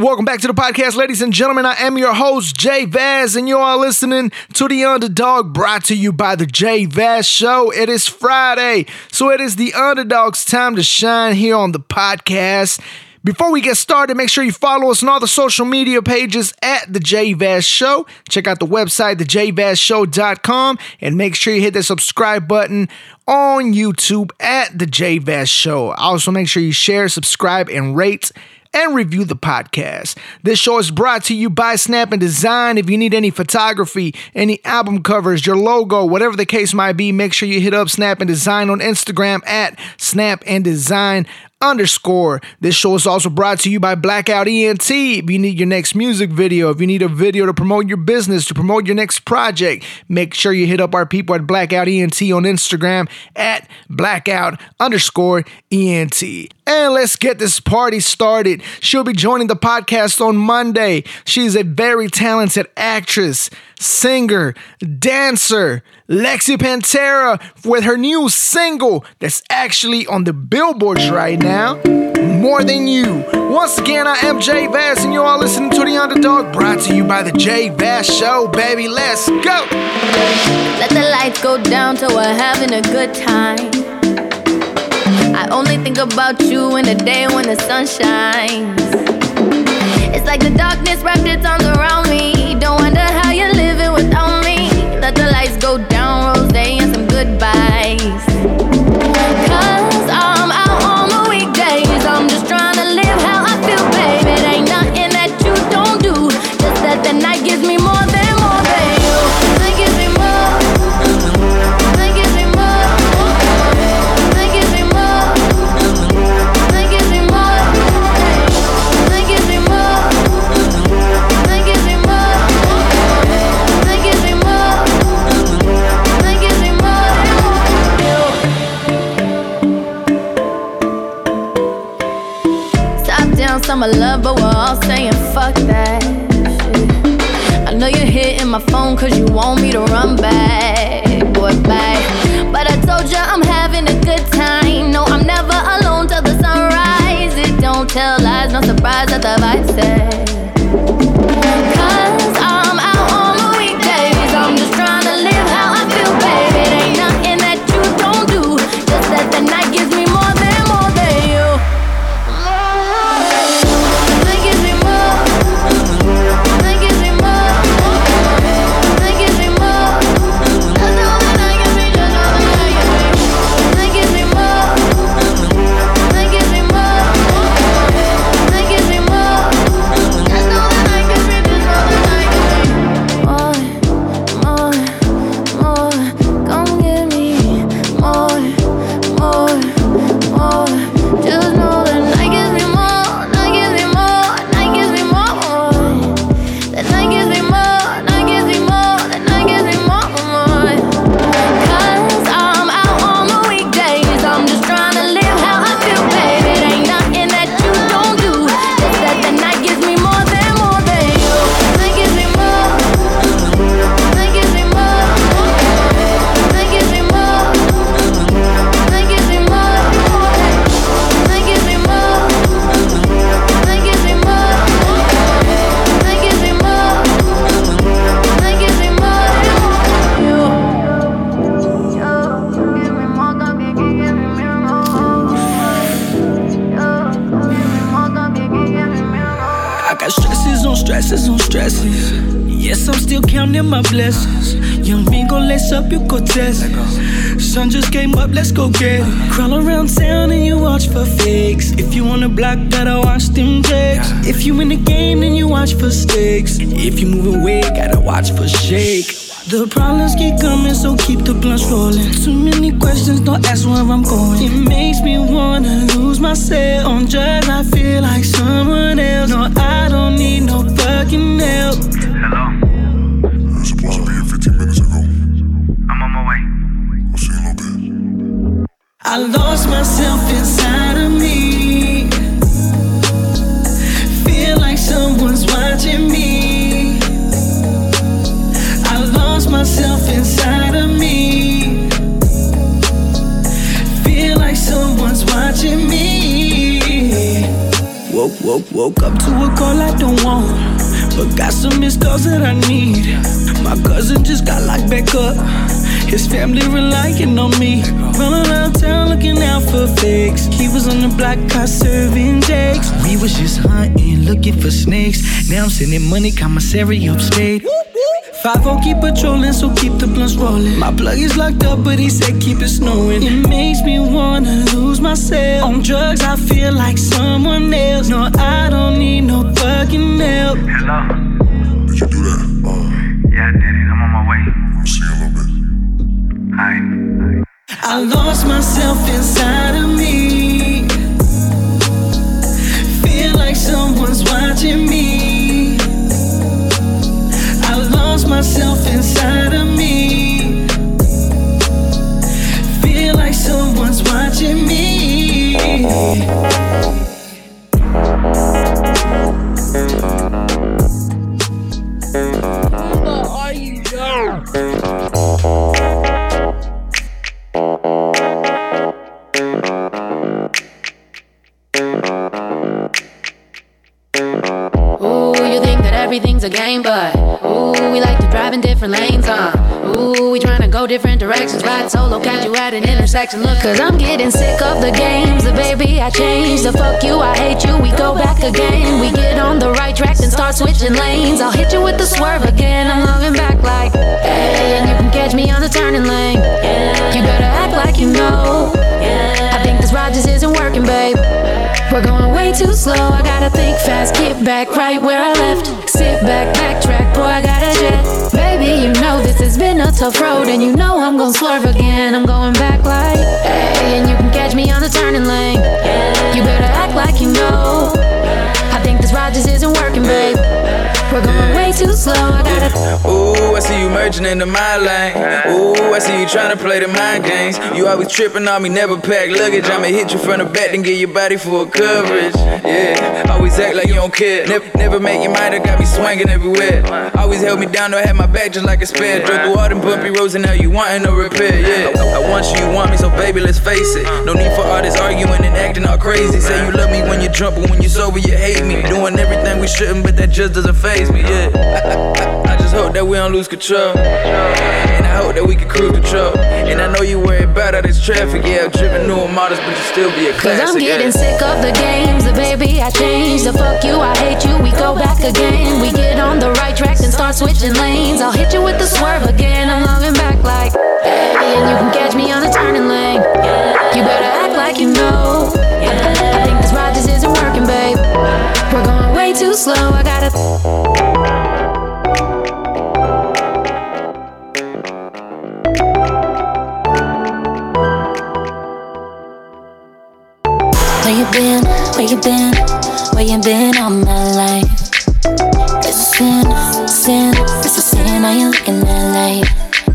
welcome back to the podcast, ladies and gentlemen. I am your host, Jay Vaz, and you are listening to The Underdog brought to you by The Jay Vaz Show. It is Friday, so it is The Underdog's time to shine here on the podcast. Before we get started, make sure you follow us on all the social media pages at The Jay Vaz Show. Check out the website, thejvazshow.com, and make sure you hit the subscribe button on YouTube at The Jay Vaz Show. Also, make sure you share, subscribe, and rate and review the podcast. This show is brought to you by Snap and Design. If you need any photography, any album covers, your logo, whatever the case might be, make sure you hit up Snap and Design on Instagram at Snap and Design underscore. This show is also brought to you by Blackout ENT. If you need your next music video, if you need a video to promote your business, to promote your next project, make sure you hit up our people at Blackout ENT on Instagram at blackout underscore ENT. And let's get this party started. She'll be joining the podcast on Monday. She's a very talented actress, singer, dancer, Lexy Panterra, with her new single that's actually on the billboards right now. More than you. Once again, I am Jay Vaz, and you are listening to The Underdog, brought to you by The Jay Vaz Show, baby. Let's go. Let the lights go down till we're having a good time. I only think about you in the day when the sun shines. It's like the darkness wrapped its arms around cause you want me to run back, boy, bye. But I told ya I'm having a good time. No, I'm never alone till the sunrise. It don't tell lies, no surprise that the vibe can help His family relying on me. Running around town looking out for fakes. He was on the block car serving jakes. We was just hunting, looking for snakes. Now I'm sending money, commissary upstate. Five oh keep patrolling, so keep the blunts rolling. My plug is locked up, but he said keep it snowing. It makes me wanna lose myself. On drugs, I feel like someone else. No, I don't need no fucking help. Hello? I lost myself inside of me. Different directions, ride solo, catch you at an intersection. Look, cause I'm getting sick of the games, the baby I changed. The fuck you, I hate you, we go back again. We get on the right track and start switching lanes. I'll hit you with the swerve again. I'm loving back like, hey, and you can catch me on the turning lane. You better act like you know. I think this ride just isn't working, babe. We're going way too slow. I gotta think fast, get back right where I left. Sit back, backtrack, boy, I got a jet. Baby, you know this has been a tough road, and you know I'm gonna swerve again. I'm going back like, hey, and you can catch me on the turning lane. You better act like you know. I think this ride just isn't working, babe. We're going way too slow. I gotta. Ooh, I see you merging into my lane. Ooh, I see you trying to play the mind games. You always tripping on me, never pack luggage. I'ma hit you from the back and get your body full of coverage. Yeah, always act like you don't care. Never, never make your mind up, got me swinging everywhere. Always held me down, don't have my back just like a spare. Drove through all them bumpy roads and now you wantin' no repair. Yeah, I, want you, you want me, so baby, let's face it. No need for all this arguing and acting all crazy. Say you love me when you're drunk, but when you're sober, you hate me. Doing everything we shouldn't, but that just doesn't phase me. Yeah. I just hope that we don't lose control. And I hope that we can cruise control. And I know you worry about all this traffic. Yeah, I've driven models, but you still be a Cause. I'm getting yeah. sick of the games, the baby I changed. The fuck you, I hate you, we go back again. We get on the right track and start switching lanes. I'll hit you with the swerve again. I'm loving back like, and you can catch me on the turning lane. You better act like you know. I, I think this ride just isn't working, babe. We're going way too slow. I gotta. Where you been? Where you been? Where you been all my life? It's a sin, sin, it's a sin. Are you looking at life?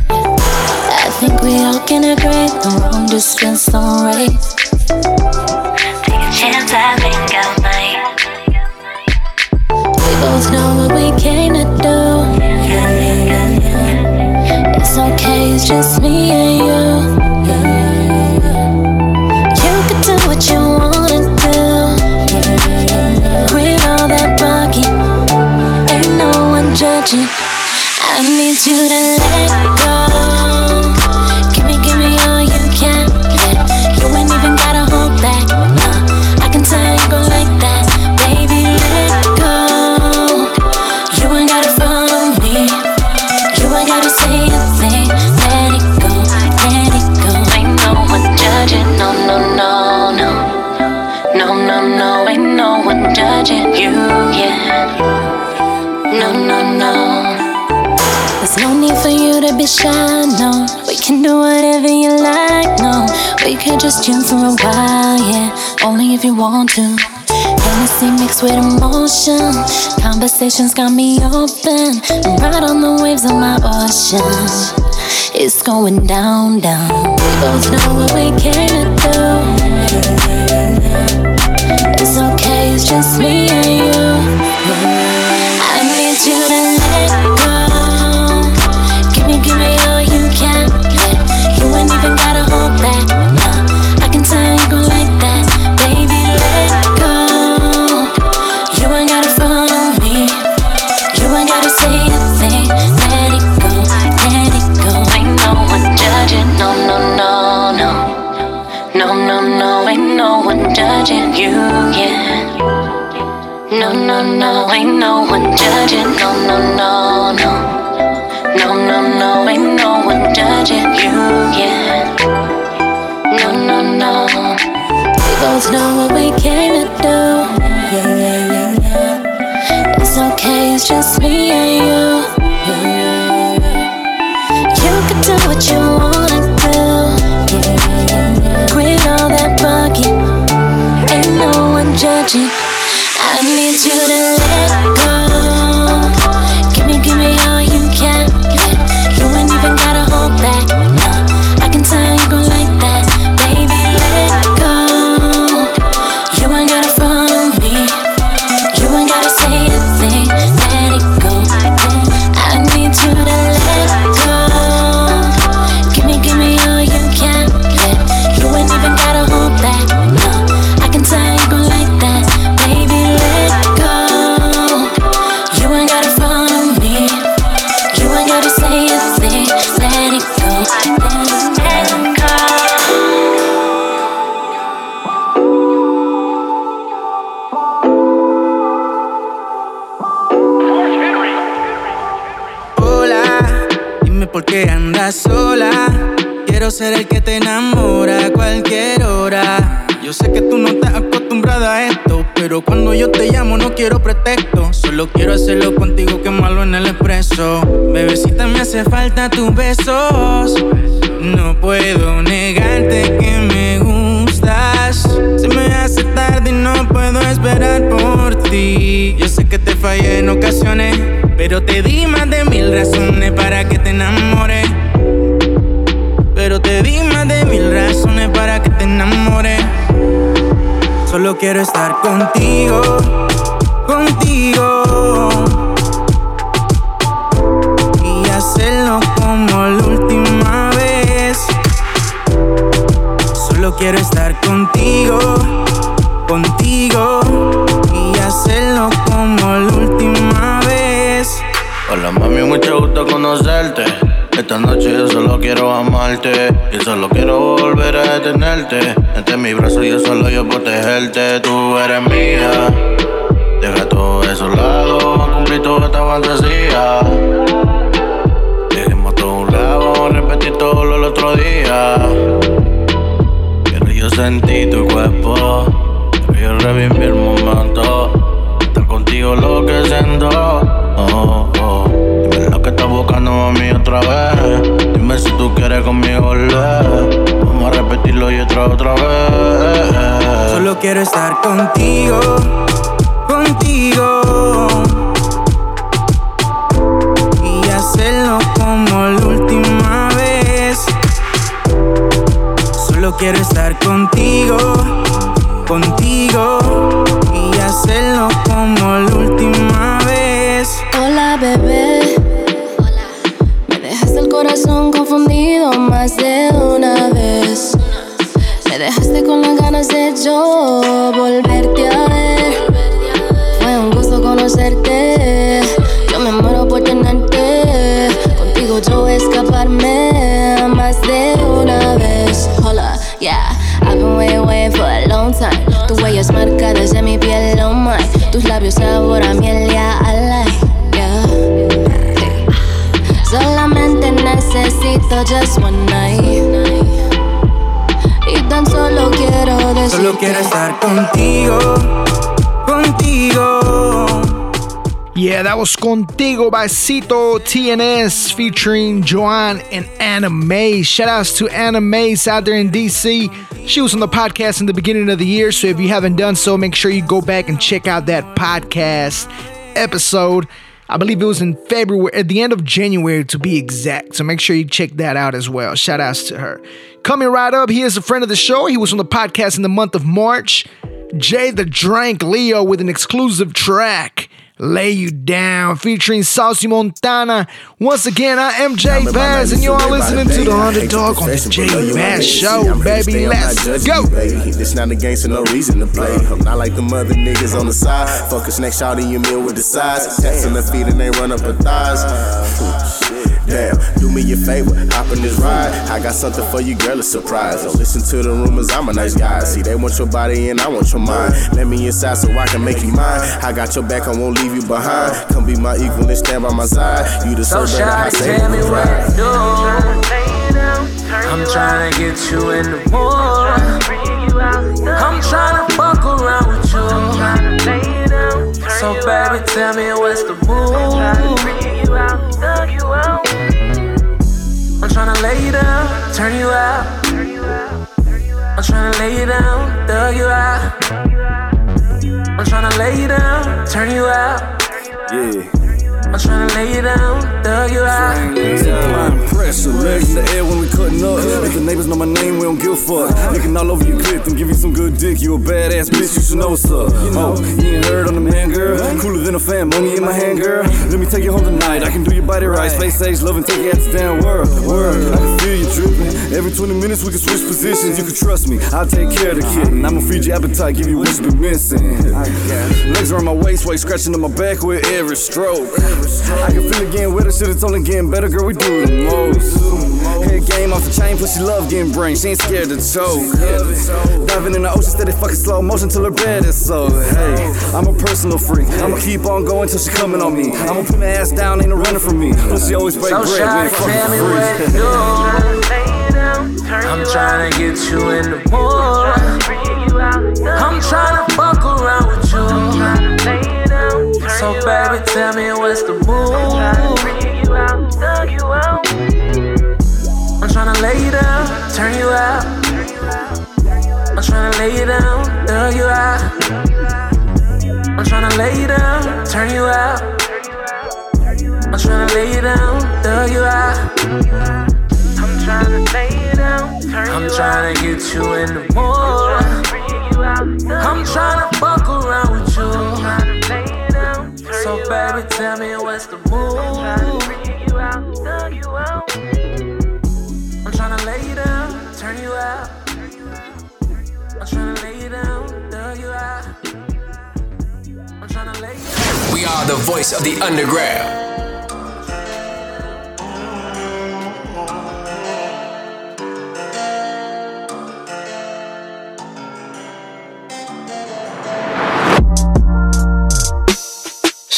I think we all can agree the wrong distance don't race. Know what we came to do. It's okay, it's just me just chill for a while, yeah. Only if you want to. Hennessy mixed with emotion. Conversations got me open. I'm right on the waves of my ocean. It's going down, down. We both know what we came to do. It's okay, it's just me para que te enamores. Pero te di más de mil razones para que te enamores. Solo quiero estar contigo, contigo. Y hacerlo como la última vez. Solo quiero estar contigo. Gusto conocerte. Esta noche yo solo quiero amarte y solo quiero volver a detenerte. Entre mis brazos yo solo yo protegerte. Tú eres mía. Deja todo eso a lado, cumplir toda esta fantasía. Dejemos todo un lado, repetir todo lo del otro día. Quiero yo sentir tu cuerpo, quiero revivir el momento. Estar contigo lo que siento. Oh, oh. Estás buscando, mami, otra vez. Dime si tú quieres conmigo volver. Vamos a repetirlo y otra, otra vez. Solo quiero estar contigo, contigo. Y hacerlo como la última vez. Solo quiero estar contigo, contigo. Y hacerlo corazón confundido más de una vez. Me dejaste con las ganas de yo volverte a ver. Fue un gusto conocerte, yo me muero por tenerte. Contigo yo escaparme más de una vez. Hola, yeah, I've been waiting, waiting for a long time. Tu huella es marcadas en mi piel, oh my. Tus labios sabor a miel, yeah, necesito just one night. Y tan solo quiero decir Solo quiero estar contigo, contigo. Yeah, that was Contigo by Cito TNS featuring Jhoan and Anna May. Shout outs to Anna Mays out there in DC. She was on the podcast in the beginning of the year, so if you haven't done so, make sure you go back and check out that podcast episode. I believe it was in February, at the end of January to be exact. So make sure you check that out as well. Shout outs to her. Coming right up, he is a friend of the show. He was on the podcast in the month of March. Jay Tha Drank Leo with an exclusive track. Lay You Down featuring Saucy Montana. Once again, I am Jay Vaz, and you are listening to the underdog on the Jay Vaz Show, baby. Let's go. This not a game, so no reason to play. I'm not like the other niggas on the side. Fuck a snack shot in your meal with the sides. Text on the feet and they run up her thighs. Ooh, shit. Damn, do me a favor, hop in this ride. I got something for you, girl, a surprise. Don't listen to the rumors, I'm a nice guy. See, they want your body and I want your mind. Let me inside so I can make you mine. I got your back, I won't leave you behind. Come be my equal and stand by my side. You deserve So better, I shy, say tell me what to do. I'm trying to get you in the mood. I'm trying to fuck around with you. So baby, tell me what's the move. I'm trying to lay you down, turn you out. I'm trying to lay you down, thug you out. I'm trying to lay you down, turn you out. Yeah. I'm trying to lay you down, thug you out. Applying pressure, legs in the air when we cutting up. If the neighbors know my name, we don't give a fuck. Licking all over your clip and give you some good dick. You a badass bitch, you should know what's up. Oh, you ain't heard on the man, girl. Cooler than a fan, money in my hand, girl. Let me take you home tonight. I can do your body right. Space age, love and take you out the damn world. World, I can feel you dripping. Every 20 minutes we can switch positions. You can trust me. I'll take care of the kitten. I'ma feed your appetite, give you what you been missing. Legs around my waist, weight scratching on my back with every stroke. I can feel it getting wetter, shit, it's only getting better, girl. We do the most. Head game off the chain, plus she love getting brain. She ain't scared to choke. Diving in the ocean, steady fucking slow motion till her bed is so. Hey, I'm a personal freak. I'ma keep on going till she coming on me. I'ma put my ass down, ain't no running from me. Plus she always break bread, we ain't fucking free. Tell me what's the move. I'm trying to lay you down, turn you out. I'm trying to lay you down, thug you out. I'm trying to lay you down, turn you out. I'm trying to lay you down, thug you out. I'm trying to lay you down, turn you out. I'm trying to get you in the mood. I'm trying to fuck around with you. So baby, tell me what's the move. I'm trying to lay you down, turn you out. I'm trying to lay you down, thug you out. I'm trying to lay you down. We are the voice of the underground.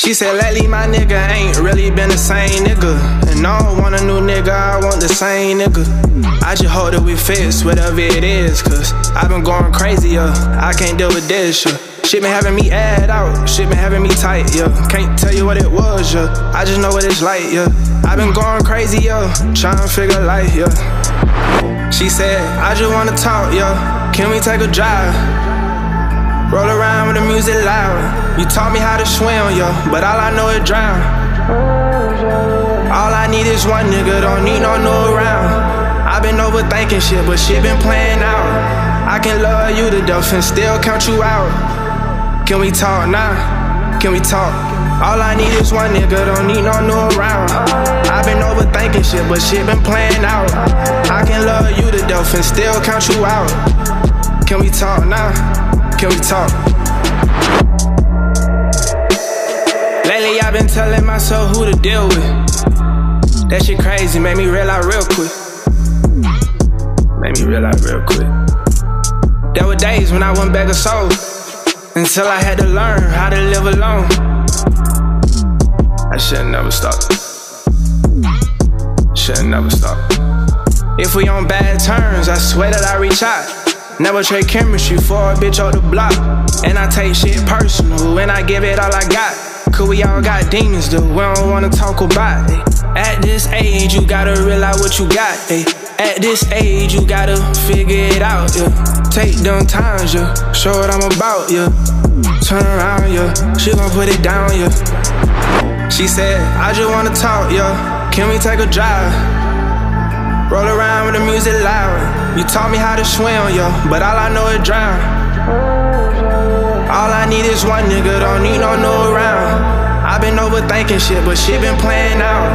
She said lately my nigga ain't really been the same nigga. And I don't want a new nigga, I want the same nigga. I just hope that we fix whatever it is, cause I've been going crazy, yeah. I can't deal with this, yeah. Shit been having me add out, shit been having me tight, yeah. Can't tell you what it was, yeah. I just know what it's like, yeah. i been going crazy, yeah. Trying to figure life, yeah. She said, I just wanna talk, yeah. Can we take a drive? Roll around with the music loud. You taught me how to swim, yo, but all I know is drown. All I need is one nigga, don't need no new around. I've been overthinking shit, but shit been playing out. I can love you to death and still count you out. Can we talk now? Can we talk? All I need is one nigga, don't need no new around. I've been overthinking shit, but shit been playing out. I can love you to death and still count you out. Can we talk now? Can we talk? Lately I've been telling myself who to deal with. That shit crazy, made me realize real quick. Made me realize real quick. There were days when I went back a soul. Until I had to learn how to live alone. I should've never stopped. Should've never stopped. If we on bad terms, I swear that I reach out. Never trade chemistry for a bitch off the block. And I take shit personal and I give it all I got. Cause we all got demons that we don't wanna talk about. it. At this age, you gotta realize what you got. eh. At this age, you gotta figure it out. Yeah. Take them times, yeah. Show what I'm about, yeah. Turn around, yeah. She gon' put it down, yeah. She said, I just wanna talk, yeah. Can we take a drive? Roll around with the music loud. You taught me how to swim, yo, but all I know is drown. All I need is one nigga, don't need no new around. I've been overthinking shit, but shit been playing out.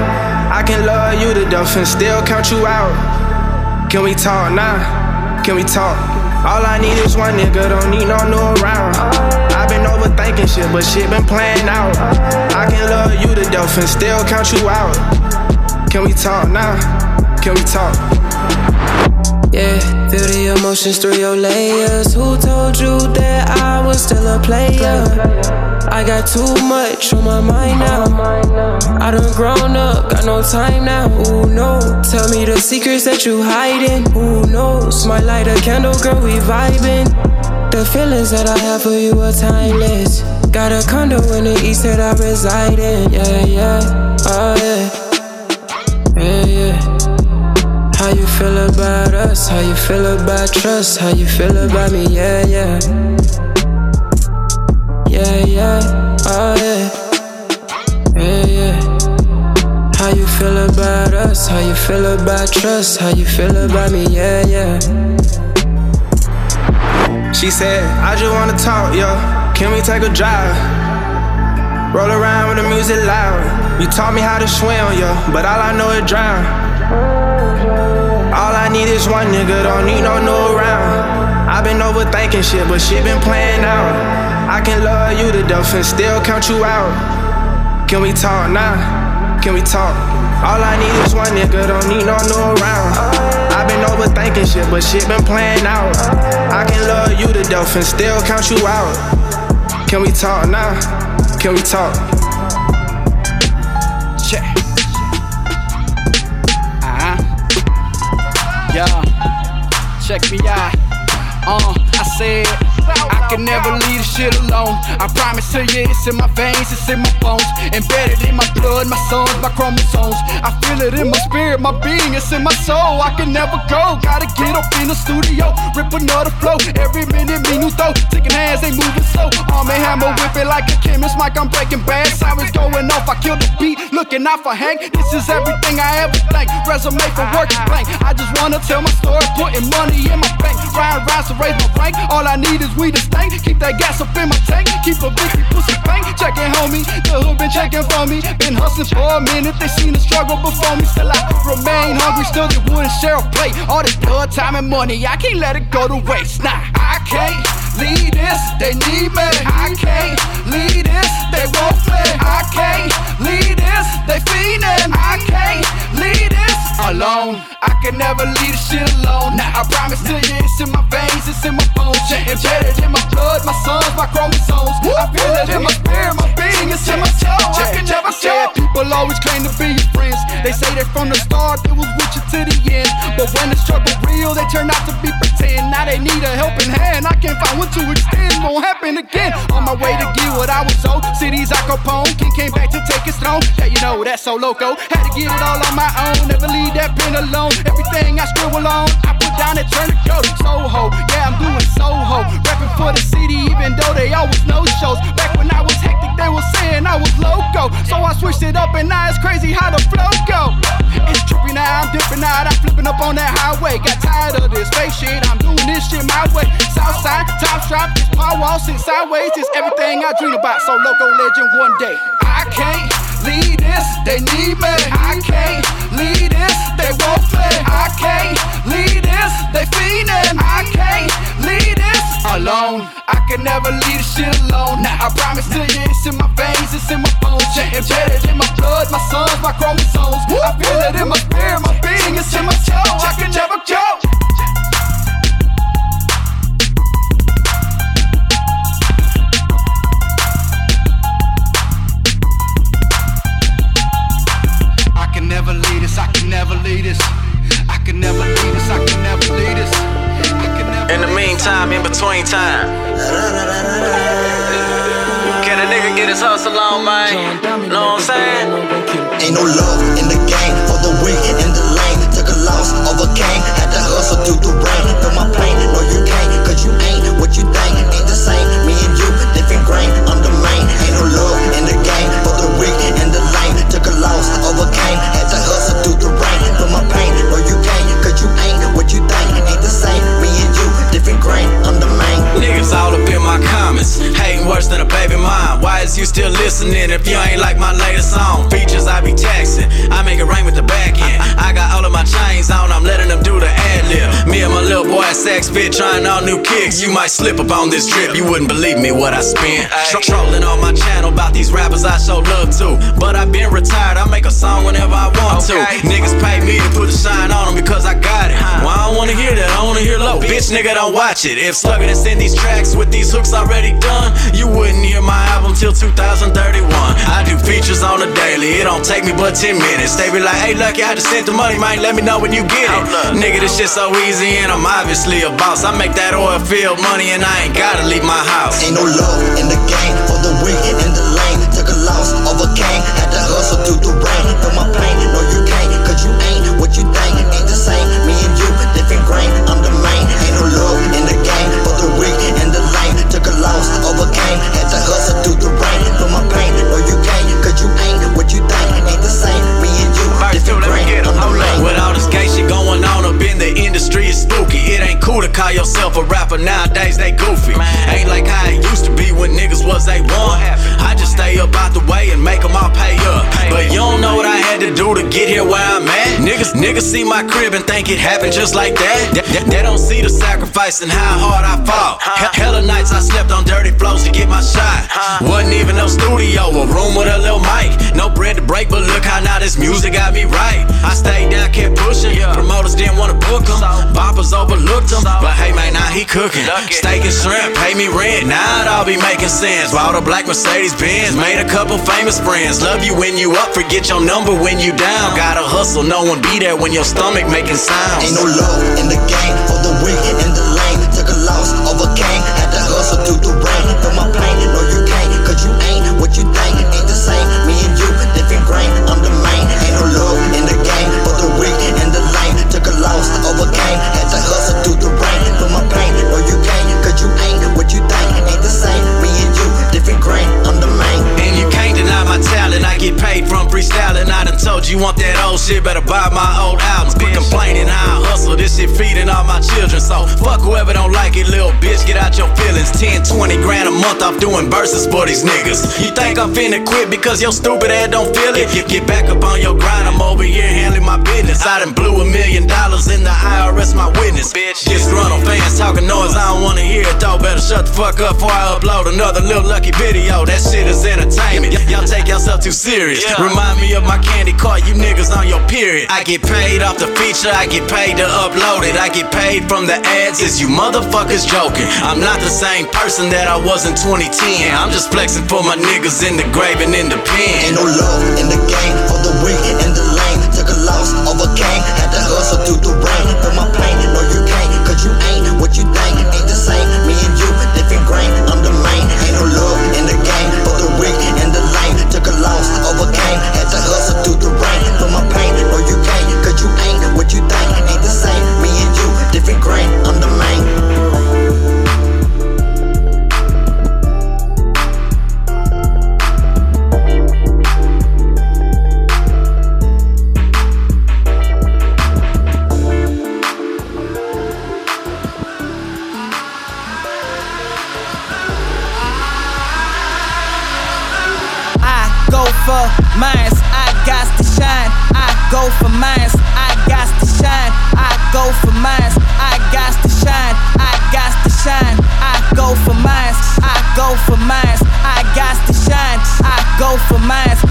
I can love you to death and still count you out. Can we talk now? Can we talk? All I need is one nigga, don't need no new around. I've been overthinking shit, but shit been playing out. I can love you to death and still count you out. Can we talk now? Can we talk? Yeah, feel the emotions through your layers. Who told you that I was still a player? I got too much on my mind now. I done grown up, got no time now. Who knows? Tell me the secrets that you hiding. Who knows? Might light a candle, girl, we vibing. The feelings that I have for you are timeless. Got a condo in the east that I reside in. Yeah, yeah, oh yeah, feel about us? How you feel about trust? How you feel about me? Yeah, yeah. Yeah, yeah. Oh, yeah. Yeah, yeah. How you feel about us? How you feel about trust? How you feel about me? Yeah, yeah. She said, I just wanna talk, yo. Can we take a drive? Roll around with the music loud. You taught me how to swim, yo, but all I know is drown. All I need is one nigga, don't need no new round. I've been overthinking shit, but shit been playing out. I can love you to death and still count you out. Can we talk now? Can we talk? All I need is one nigga, don't need no new around. I've been overthinking shit, but shit been playing out. I can love you to death and still count you out. Can we talk now? Can we talk? Yeah, check me out. Uh, I said can never leave this shit alone. I promise to you, it's in my veins, it's in my bones, embedded in my blood, my sons, my chromosomes. I feel it in my spirit, my being, it's in my soul. I can never go. Gotta get up in the studio, rip another flow. Every minute, minuto, taking hands, they moving slow. Arm and hammer, whip it like a chemist, Mike, I'm breaking bad. Sirens going off, I kill the beat, looking out for Hank. This is everything I ever think. Resume for work is blank. I just wanna tell my story, putting money in my bank. Ryan rise to raise my rank. All I need is weed to Keep that gas up in my tank. Keep a bitchy pussy bank. Checking homie, the hood been checking for me. Been hustling for a minute, they seen the struggle before me. Still I remain hungry, still they wouldn't share a plate. All this blood, time, and money, I can't let it go to waste. Nah, I can't lead this, they need me. I can't lead this, they won't play. I can't lead this, they fiendin'. I can't leave this alone. I can never leave this shit alone. Nah, I promise from the start, they was with you to the end. But when the struggle real, they turn out to be they need a helping hand. I can't find one to extend. Won't happen again. On my way to get what I was owed. Cities I Capone. King came back to take his throne. Yeah, you know that's so loco. Had to get it all on my own. Never leave that pen alone. Everything I scribble on, I put down and turn to go to Soho. Yeah, I'm doing Soho. Rapping for the city, even though they always no shows. Back when I was hectic, they were saying I was loco. So I switched it up, and now it's crazy how the flow go. It's trippy now, I'm dipping out, I'm flipping up on that highway. Got tired of this fake shit, I'm doing this shit my way. Southside, top this power wall, sit sideways. It's everything I dream about. So loco legend one day. I can't leave this, they need me. I can't lead this, they won't play. I can't lead this, they fiendin'. I can't lead this alone. I can never leave this shit alone. Now I promise to you, it's in my veins, it's in my bones. Embedded in my blood, my sons, my chromosomes. I feel it in my spirit, my being, it's in my soul. I can never go. In the meantime, in between time. Can a nigga get his hustle on, man? Know what I'm saying? Ain't no love in the game for the weak in the lane. Took a loss, overcame, had to hustle through the rain. Niggas all up in comments, hating worse than a baby mom. Why is you still listening if you ain't like my latest song? Features I be taxing, I make it rain with the back end. I got all of my chains on, I'm letting them do the ad lib. Me and my little boy at Saks Fit trying all new kicks. You might slip up on this trip, you wouldn't believe me what I spent. Tro- Trolling on my channel about these rappers I show love to. But I've been retired, I make a song whenever I want to. Niggas pay me to put the shine on them because I got it. Well, I don't wanna hear that, I wanna hear low. Bitch, nigga, don't watch it. If Slugger done send these tracks with these hooks already done, you wouldn't hear my album till 2031. I do features on the daily, it don't take me but 10 minutes. They be like, hey, Lucky, I just sent the money, man, let me know when you get it. Nigga, this shit so easy and I'm obviously a boss. I make that oil field money and I ain't gotta leave my house. Ain't no love in the game for the weak in the lane. Took a loss, overcame, had to hustle through the rain. Feel my think it happen just like that. They- they don't see the sacrifice and how hard I fought. He- Hella nights I slept on dirty floors to get my shot. Wasn't even no studio, a room with a little mic. No bread to break, but look how now this music got me right. I stayed down, kept pushing. Promoters didn't wanna book them. Boppers overlooked them. But hey man, now he cooking. Steak and shrimp, pay me rent. Now it all be making sense. Bought a black Mercedes Benz, made a couple famous friends. Love you when you up, forget your number when you down. Gotta hustle, no one be there when your stomach making sounds. Ain't no love in the game for the weak in the through the shit, better buy my old albums. Quit complaining, how I hustle. This shit feeding all my children. So fuck whoever don't like it, little bitch. Get out your feelings. 10, 20 grand a month off doing verses for these niggas. You think I'm finna quit because your stupid ass don't feel it? Get, get back up on your grind. I'm over here handling my business. I done blew a million dollars in the IRS, my witness. Bitch, disgruntled fans talking noise. I don't wanna hear it though. Better shut the fuck up before I upload another little lucky video. That shit is entertainment. Y'all take yourself too serious. Remind me of my candy car, you niggas on your period. I get paid off the feature, I get paid to upload it. I get paid from the ads. Is you motherfuckers joking? I'm not the same person that I was in 2010. I'm just flexing for my niggas in the grave and in the pen. Ain't no love in the game for the weak in the lane. Took a loss, overcame, had to hustle through the rain. Feel my pain, no you can't, cause you ain't what you think. Ain't the same, me and you, different grain. I'm the main, ain't no love in the game for the weak in the lane. Took a loss, overcame, had to hustle through the rain. Go for mines, I got to shine. I go for mines, I got to shine. I got to shine. I go for mines, I go for mines. I got to shine. I go for mines,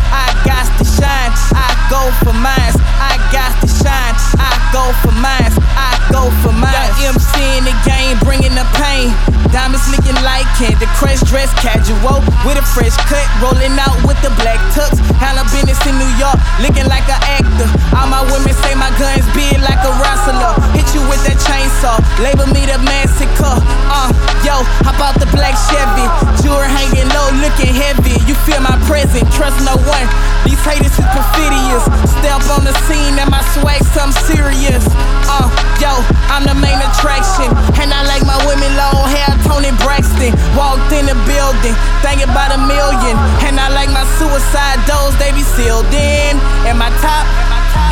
crush dress casual with a fresh cut, rolling out with the black tux. Handle business in New York, looking like an actor. All my women say my guns big like a wrestler. Hit you with that chainsaw, label me the massacre. Uh, yo, hop out the black Chevy, jewelry hanging low, looking heavy. You feel my presence, trust no one. These haters is perfidious. Step on the scene and my swag some serious. Uh, yo, I'm the main attraction, and I like my women long hair. Tony Braxton walked in the building, thinking about a million, and I like my suicide doors. They be sealed in, and my top,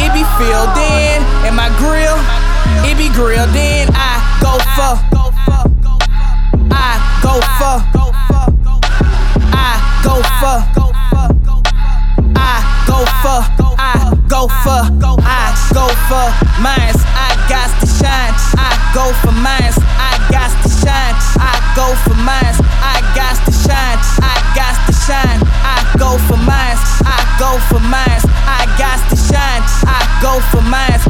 it be filled in, and my grill, it be grilled in. I go for, I go for, I go for. I go for, go for, I go for mines. I got to shine. I go for mines. I got to shine. I go for mines. I got to shine. I got to shine. I go for mines. I go for mines. I got to shine. I go for mines.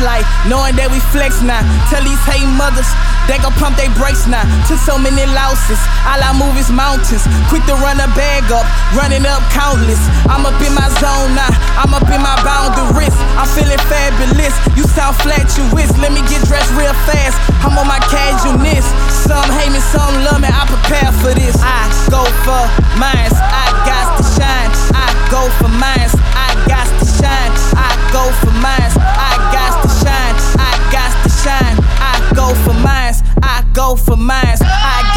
Life, knowing that we flex now. Tell these hate mothers. They gon' pump they brakes now. Took so many losses. All I move is mountains. Quick to run a bag up, running up countless. I'm up in my zone now. I'm up in my boundaries. I'm feeling fabulous. You sound flat, you wish. Let me get dressed real fast. I'm on my casualness. Some hate me, some love me. I prepare for this. I go for mines. I got to shine. I go for mines. I got to shine. I go for mines. I got to go for mines. I go for mines. I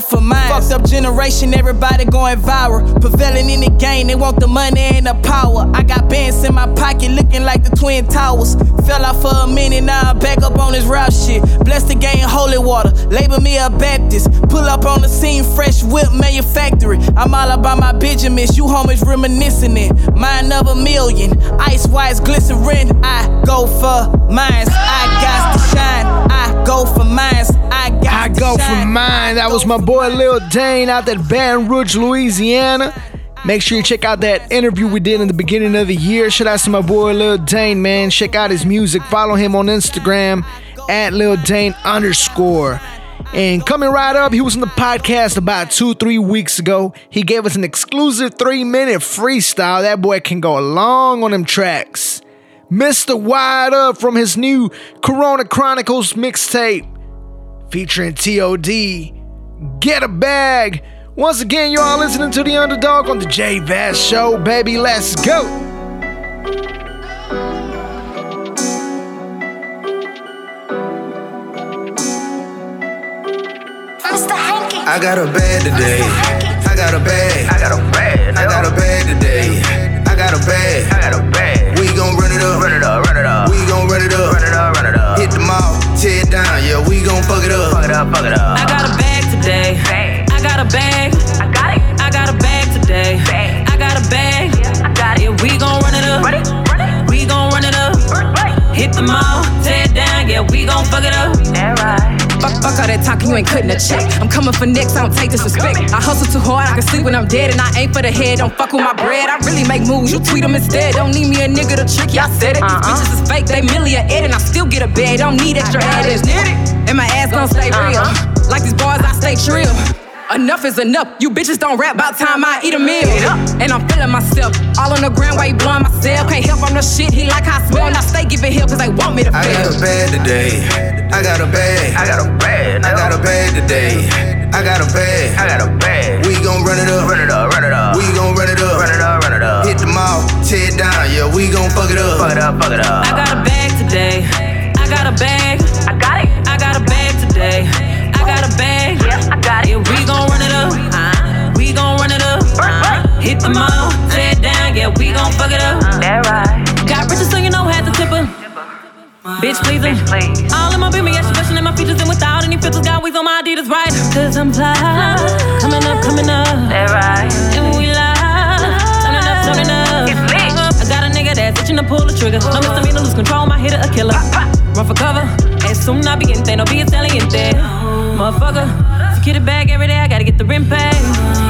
For mines. Fucked up generation, everybody going viral. Prevailing in the game, they want the money and the power. I got bands in my pocket looking like the Twin Towers. Fell off for a minute, now I'm back up on this rap shit. Bless the game, holy water. Label me a Baptist. Pull up on the scene, fresh whip manufactory. I'm all about my Benjamins, you homies reminiscing it. Mine of a million, ice wise glycerin. I go for mines, I got to shine. I go for mines, I got I go shine. for mine. That was my boy Lil Dane out at Baton Rouge, Louisiana. Make sure you check out that interview we did in the beginning of the year. Shout out to my boy Lil Dane, man. Check out his music. Follow him on Instagram at Lil Dane underscore. And coming right up, he was in the podcast about two, three weeks ago. He gave us an exclusive three minute freestyle. That boy can go long on them tracks. Mr. Wired Up from his new Corona Chronicles mixtape featuring TOD. Get a bag. Once again, you are listening to the underdog on the J Vaz Show, baby. Let's go. I got a bag today. I got a bag. I got a bag. I got a bag today. I got a bag. I got a bag. We gon' run it up. Run it up. Run it up. We gon' run it up. Run it up. Run it up. Hit the mall. Tear it down. Yeah, we gon' fuck it up. Fuck it up. Fuck it up. I got a bag today. I got a bag. I got it. I got a bag today. I got a bag. I got it. Yeah, we gon' run it up. Run it. Run it. We gon' run it up. Run, run. Hit the mall. Tear it down. Yeah, we gon' fuck it up. That right. Fuck, fuck all that talking, you ain't cutting a check. I'm coming for next, I don't take disrespect. I hustle too hard, I can sleep when I'm dead, and I ain't for the head. Don't fuck with my bread. I really make moves, you tweet them instead. Don't need me a nigga to trick you, I said it. These bitches is fake, they million ed, and I still get a bed. Don't need extra additives. And my ass gon' stay real. Uh-huh. Like these bars, I stay trill. Enough is enough. You bitches don't rap about time I eat a meal. And I'm feeling myself. All on the ground while you blowing myself. Can't help on the shit. He like how I smell. And I stay giving help cause they want me to I got a fail. bag today. I got a bag. I got a bag. I got a bag today. I got a bag. I got a bag. We gon' run it up. Run it up. Run it up. We gon' run it up. Run it up. Run it up. Hit the mall. Tear it down. Yeah, we gon' fuck it up. Fuck it up. Fuck it up. I got a bag today. I got a bag. I got it. I got a bag today. I got a bag. I got it. Yeah, we gon' run it up. Uh, we gon' run it up. Uh, hit the mall. It down. Yeah, we gon' fuck it up. That right. Got riches so you know had to tip her. Bitch, please. All in my baby, yeah, she questioning my features and without any filters. Got weeds on my Adidas, right? Cause I'm fly. Coming up, coming up. That right. And we live. Turning up, turning up. It's lit. I got a nigga that's itching to pull the trigger. No misdemeanor, lose control, my hitter a killer. Run for cover. As soon I begin, no be Italian there. Motherfucker. Secure the bag every day, I gotta get the rent paid.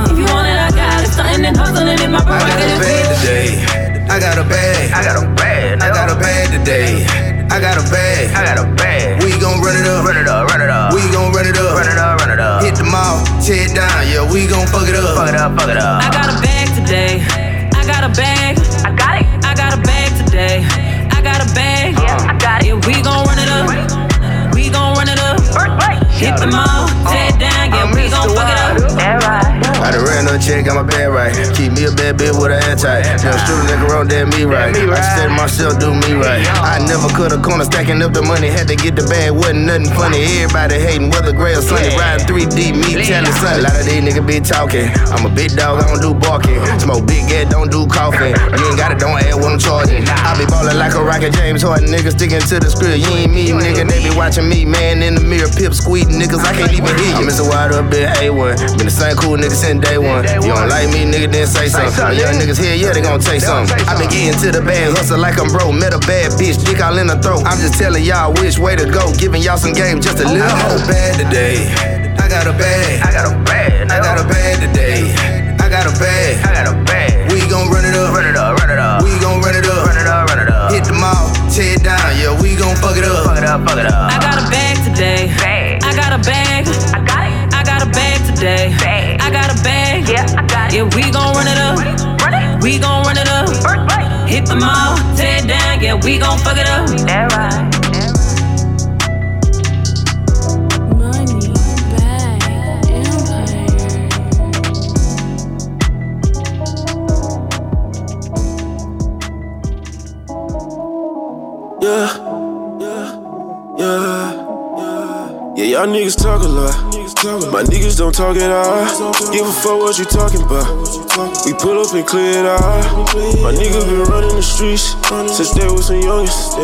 If you want it, I got it. Stunting and hustling in my I got a bag today. I got a bag. I got a bag. I got a bag today. I got a bag. I got a bag. We gon' run it up. Run it up. Run it up. We gon' run it up. Run it up. Run it up. Hit the mall. Tear it down. Yeah, we gon' fuck it up. Fuck it up. Fuck it up. I got a bag today. I got a bag. I got it. I got a bag today. I got a bag. Yeah, I got it. Yeah, we gon' run it up. We gon' run it up. Hit the mall, tear down. Yeah, we gon' fuck it up. By the ran a check, got my bag right. Keep me a bad bitch with a head tight. Never strip nigga wrong, damn me right. I said myself, do me right. I never cut a corner, stacking up the money, had to get the bag, wasn't nothing funny. Everybody hating, whether gray or sunny. Riding 3D, me telling sunny. A lot of these niggas be talking. I'm a big dog, I don't do barking. Smoke big gas, don't do coughing. You ain't got it, don't add what I'm charging. I be ballin' like a rocket, James Harden. Nigga sticking to the script. You ain't me, nigga. They be watching me, man, in the mirror, pip squeezing niggas. I can't even hear you. I'm Mr. Wired Up, been A1. Been the same cool nigga since day one. You don't like me, nigga, then say something. When young niggas here, yeah, they gon' take something. I been getting to the bag, hustle like I'm broke. Met a bad bitch, dick all in the throat. I'm just telling y'all which way to go. Giving y'all some game just a oh, little I hope. hold bad today. I got a bag. I got a bag. I got a bag today. I got a bag. I got a bag. We gon' run it up. Run it up. Run it up. We gon' run it up. Run it up. Run it up. Hit the mall, tear it down. Yeah, we gon' fuck it up. Fuck it up. Fuck it up. I got a bag today. Bag. I got a bag. I got it. I got a bag today. I got a bag. Yeah, I got it. Yeah, we gon' run it up. Run it. We gon' run it up. Hit the mall, tear it down. Yeah, we gon' fuck it up. Yeah, right. Yeah, yeah, yeah, yeah. Yeah, y'all niggas talk a lot. My niggas don't talk at all. Give a fuck what you talking about. We pull up and clear it out. My niggas been running the streets since they was some youngest.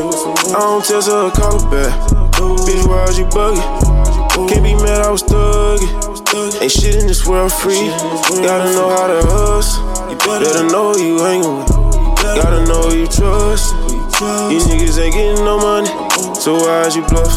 I don't test her, call her back. Bitch, why is you bugging? Can't be mad, I was thugging. Ain't shit in this world free. Gotta know how to hustle. Better know who you hanging with. Gotta know who you trust. These niggas ain't getting no money, so why'd you bluff?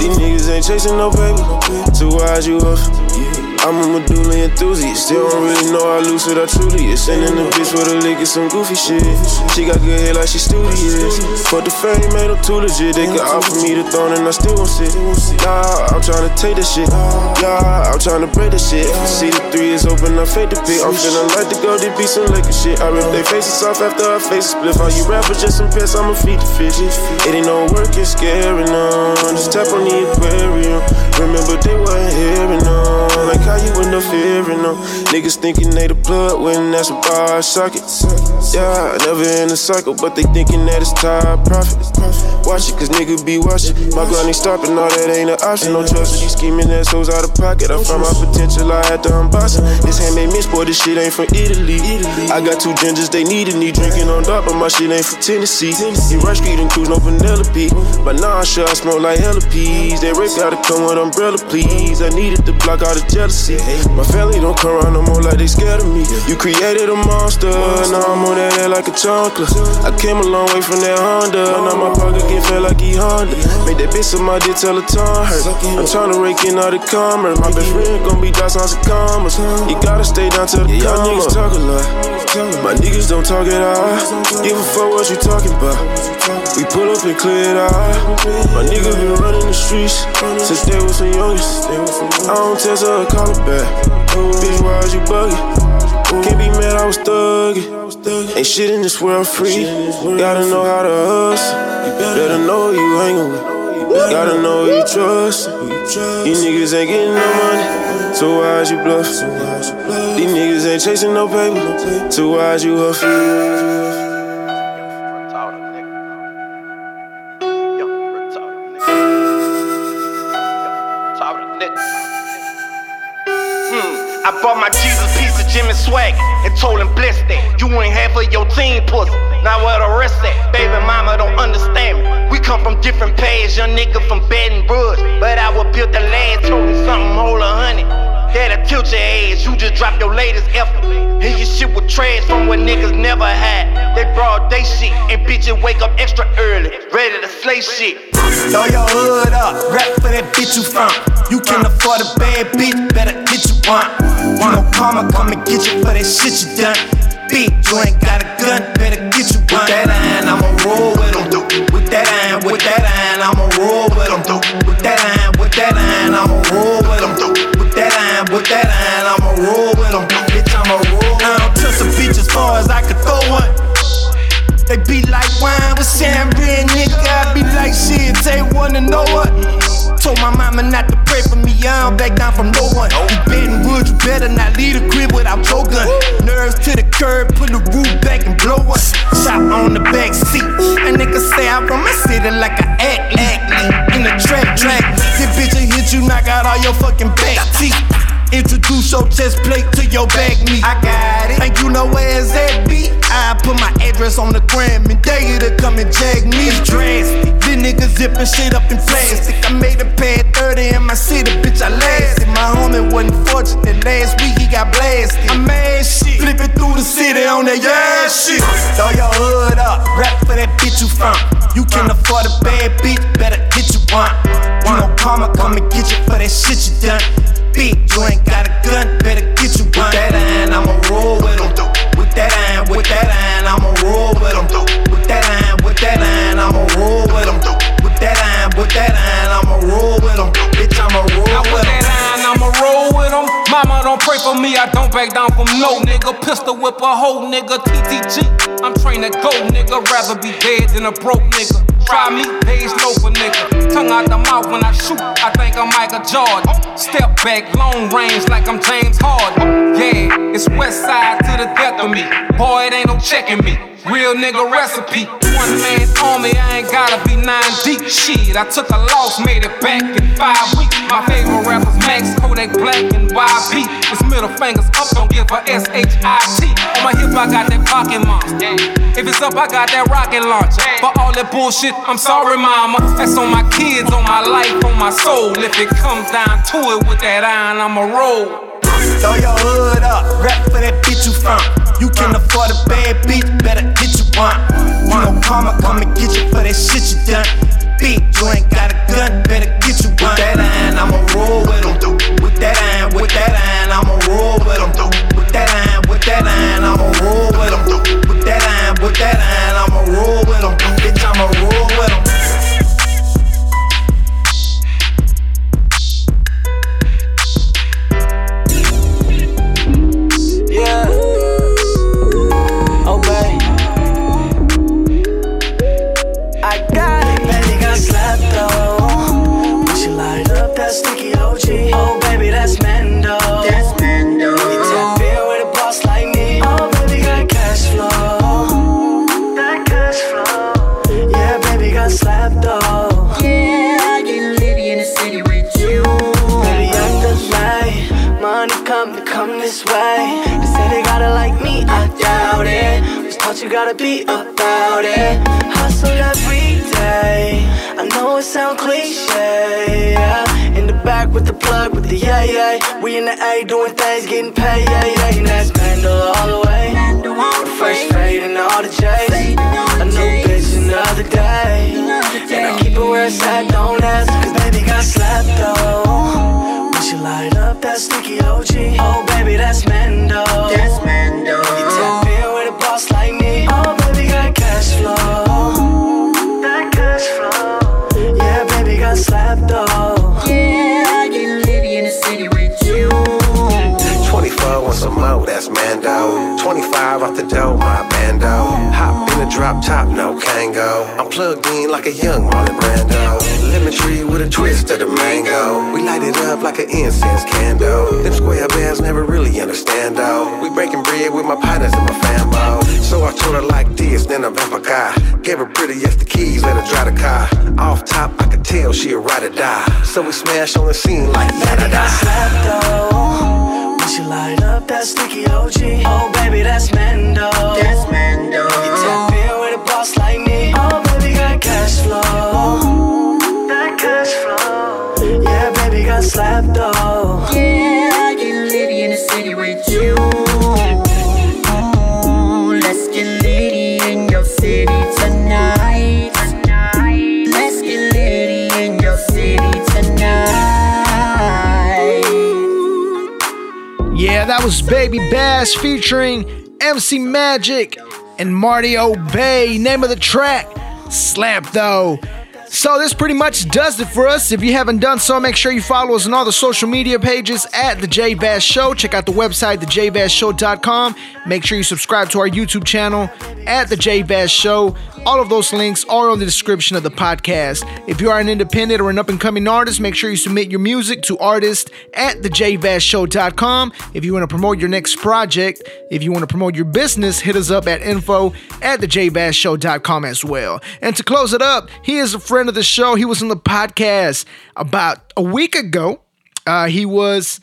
These niggas ain't chasing no paper, so why'd you huff? I'm a medulla enthusiast, still don't really know how lucid I truly is. Sending the bitch with a lick and some goofy shit. She got good hair like she studious. But the fame made them too legit. They could offer me the throne and I still won't sit. Nah, I'm trying to take that shit. Yeah, I'm trying to break that shit. See the three is open, I fade the pick. I'm feeling like the go, they be some liquor shit. I rip their faces off after I face a split. All you rappers just some piss, I'ma feed the fish. It ain't no work, it's scary, no. Just tap on the aquarium. Remember they wasn't hearing on. Like how you end up fearing them. Niggas thinking they the plug when that's a bar socket. Yeah, never in a cycle, but they thinking that it's top profit. Watch it, cause nigga be watching. My grind ain't stopping, all that ain't an option. No trust these scheming assholes out of pocket. I found my potential, I had to unbox it. This handmade mix, boy, this shit ain't from Italy. I got two gingers, they need needed me. Drinking on dark, but my shit ain't from Tennessee. You rush street and cruise, no Penelope. But now I sure I smoke like hella peas. They rape gotta come with umbrella, please. I needed to block all the jealousy. My family don't come around no more like they scared of me. You created a monster, now I'm on that head like a chocolate. I came a long way from that Honda, now my pocket get fat like E Honda. Made that bitch on my dick till the tongue hurt. I'm tryna rake in all the commerce. My best friend gon' be dots on some commas. You gotta stay down to the yeah, y'all niggas talk a lot. My niggas don't talk at all. Give a fuck what you talking about. We pull up and clear it out. My niggas been running the streets since they was some youngest. I don't test her, call her back. Bitch, why is you bugging? Can't be mad, I was thugging. Ain't shit in this world free. Gotta know how to hustle. Better know you hanging with. Gotta know who you trust. These niggas ain't getting no money, so why'd you bluff? These niggas ain't chasing no paper, so why'd you huff? My Jesus piece of Jimmy swag and told him bless that. You ain't half of your team pussy. Now where the rest at? Baby mama don't understand me. We come from different paths, young nigga from Baton Rouge. But I was built the land, told him something whole a honey. That'll tilt your ass, you just drop your latest effort. And your shit with trash from what niggas never had. They broad day shit, and bitches wake up extra early, ready to slay shit. Throw your hood up, rap for that bitch you from. You can afford a bad bitch, better get you one. Want no karma, come and get you for that shit you done. Bitch, you ain't got a gun, better get you one. With that iron, I'ma roll with them. With that iron, with that iron, I'ma roll with them. With that iron, with that iron, I'ma roll with them. That iron, I'ma roll with them. Bitch, I'ma roll. I don't trust a bitch as far as I can throw one. They be like wine with Red, nigga. I be like shit, they wanna know what. Told my mama not to pray for me, I don't back down from no one. You betting wood, you better not leave the crib without your gun. Nerves to the curb, pull the roof back and blow up. Shop on the back seat. And niggas say I run my city like I act, act in the track, track. This bitch will hit you, knock out all your fucking back teeth. Introduce your chest plate to your back knee. I got it. Think you know where it's at, B? I put my address on the gram and dare you to come and jag me. It's drastic. This nigga zipping shit up in plastic. I made a pad 30 in my city, bitch. I lasted. My homie wasn't fortunate. Last week he got blasted. I mad shit. Flipping through the city on that yeah shit. Throw your hood up. Rap for that bitch you from. You can afford a bad bitch, better get you one. You know karma come and get you for that shit you done. Bitch, you ain't got a gun, better get you one. With that iron, I'ma roll with them. With that iron, with that iron, I'ma roll with them. With that iron, with that iron, I'ma roll with them. With that iron, with that iron, I'ma roll with them. Bitch, I'ma roll with them. Mama don't pray for me, I don't back down from no nigga. Pistol whip a whole nigga, TTG. I'm trained to go, nigga. Rather be dead than a broke nigga. Try me, days low for nigga. Tongue out the mouth when I shoot, I think I'm Michael Jordan. Step back, long range like I'm James Harden. Yeah, it's west side to the death of me. Boy, it ain't no checking me. Real nigga recipe. One man army, I ain't gotta be nine deep. Shit, I took a loss, made it back in five weeks. My favorite rappers Max, Kodak Black, and YP. It's middle fingers up, don't give a S-H-I-T. On my hip, I got that pocket monster. If it's up, I got that rocket launcher. For all that bullshit, I'm sorry, mama. That's on my kids, on my life, on my soul. If it comes down to it with that iron, I'ma roll. Throw your hood up, rap for that bitch you from. You can afford a bad bitch, better get you one. You know karma come and get you for that shit you done. Bitch, you ain't got a gun, better get you one. With that iron, I'ma roll with them. With that iron, with that iron, I'ma roll with them. With that iron, with that iron, I'ma roll with them. With that iron, with that iron, I'ma roll with them. Bitch, I'ma roll with them. Taught you gotta be about it. Hustle every day. I know it sound cliche. Yeah. In the back with the plug, with the yeah, yeah. We in the A doing things, getting paid, yeah, yeah. And that's Mando all the way. Fresh fade and all the J's. A new bitch another day. And I keep it where it's at, don't ask. Cause baby got slapped though. When she light up that sticky OG. Oh, baby, that's Mando. That's Mando. You tap in with a boss like me. Oh, baby, got cash flow. That cash flow. Yeah, baby, got slapped though. More, that's 25 off the dough, my bando. Hop in a drop top, no Kango. I'm plugged in like a young Marlon Brando. Lemon tree with a twist of the mango. We light it up like an incense candle. Them square bears never really understand though. We breaking bread with my partners and my famo. So I told her like this, then I vamp a guy. Gave her pretty as the keys, let her drive the car. Off top, I could tell she a ride or die. So we smash on the scene like da da da. Slapped though. She light up that sticky OG. Oh, baby, that's Mando. That's Mando. You tap in with a boss like me. Oh, baby, got cash flow. That cash flow. Yeah, baby, got slapped though. Yeah, Baby Bash featuring MC Magic and Marty Obey. Name of the track, Slap Though. So this pretty much does it for us. If you haven't done so, make sure you follow us on all the social media pages at the J Vaz Show. Check out the website, thejvazshow.com. Make sure you subscribe to our YouTube channel at the J Vaz Show. All of those links are on the description of the podcast. If you are an independent or an up and coming artist, make sure you submit your music to artist at thejvazshow.com. If you want to promote your next project, if you want to promote your business, hit us up at info at thejvazshow.com as well. And to close it up, he is a friend of the show. He was on the podcast about a week ago. Uh, he was.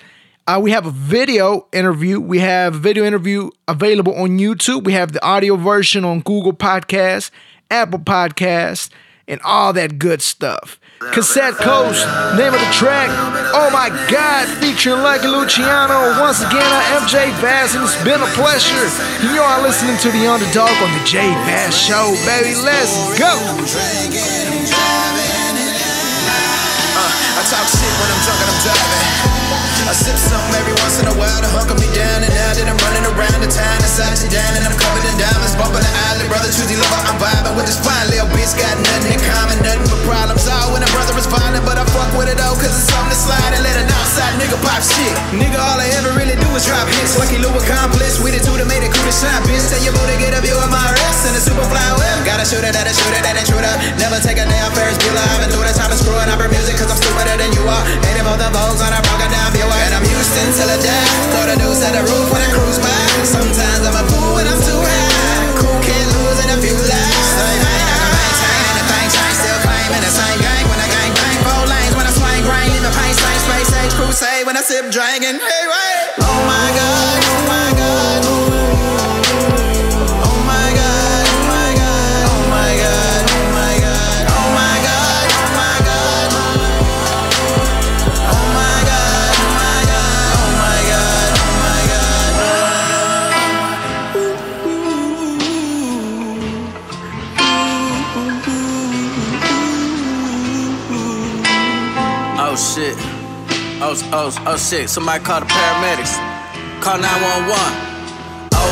Uh, we have a video interview. We have video interview available on YouTube. We have the audio version on Google Podcasts, Apple Podcasts, and all that good stuff. Cassette Coast, name of the track. Oh my God, featuring Lucky Luciano. Once again, I'm MJ Bass, and it's been a pleasure. You are listening to the underdog on the J Vaz Show, baby. Let's go. Talk shit when I'm drunk and I'm driving. I sip something every once in a while to hunker me down. And now that I'm running around the town, inside you down, and I'm covered in diamonds. Bumping the island, brother, choosy lover, I'm vibing with this fine little bitch. Got nothing in common, nothing but problems. All when a brother is violent, but I fuck with it though, cause it's something to slide and let an outside nigga pop shit. Nigga, all I ever really do is drop hits. Lucky Lou accomplice, we the two that made it cool to shine, bitch. Tell your boo to get a view of my and a super fly whip. Gotta shoot it, that a shooter, that intruder. Never take a day off Ferris Bueller. I've been through the time of screwing up her music, cause I'm stupider than you are. Hating both the Vogues on a broken down viewer. And I'm Houston till I die. Throw the deuce at the roof when I cruise by. Sometimes I'm a fool when I'm too high. Cool can't lose in a few lives. Same ain't I maintain anything. Change still claiming the same gang when I gang bang. Four lanes when I swing grain. Leaving pain stain. Space age crusade when I sip dragon. Hey, wait. Oh my god. Oh, oh, oh shit. Somebody call the paramedics. Call 911.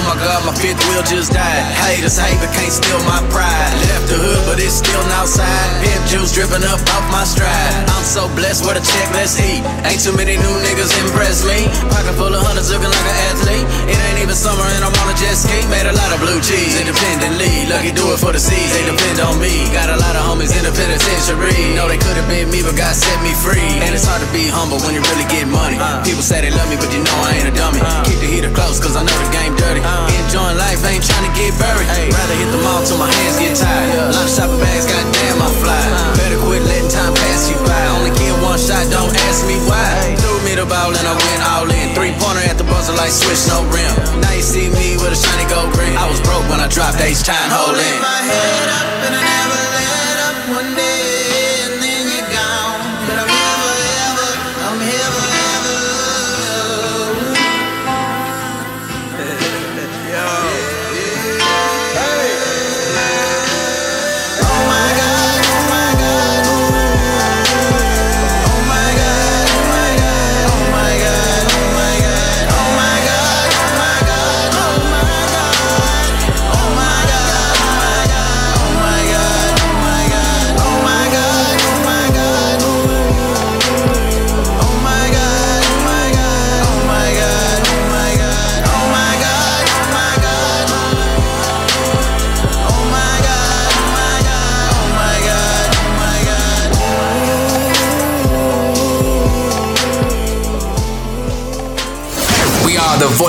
My god, my fifth wheel just died. Haters hate, but can't steal my pride. Left the hood, but it's still outside. Pimp juice dripping up off my stride. I'm so blessed with a check, let's eat. Ain't too many new niggas impress me. Pocket full of hundreds looking like an athlete. It ain't even summer and I'm on a jet ski. Made a lot of blue cheese, independently. Lucky do it for the seas, they depend on me. Got a lot of homies in the penitentiary. Know they could have been me, but God set me free. And it's hard to be humble when you really get money. Uh. People say they love me, but you know I ain't a dummy. Uh. Keep the heater close, cause I know the game dirty. Uh. Enjoying life, ain't trying to get buried. Rather hit the mall till my hands get tired. Lunch shopping bags, goddamn, I fly. Better quit letting time pass you by. Only get one shot, don't ask me why. Threw me the ball and I went all in. Three pointer at the buzzer like switch, no rim. Now you see me with a shiny gold ring. I was broke when I dropped H time, hold in. my head up and I never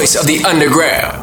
voice of the underground.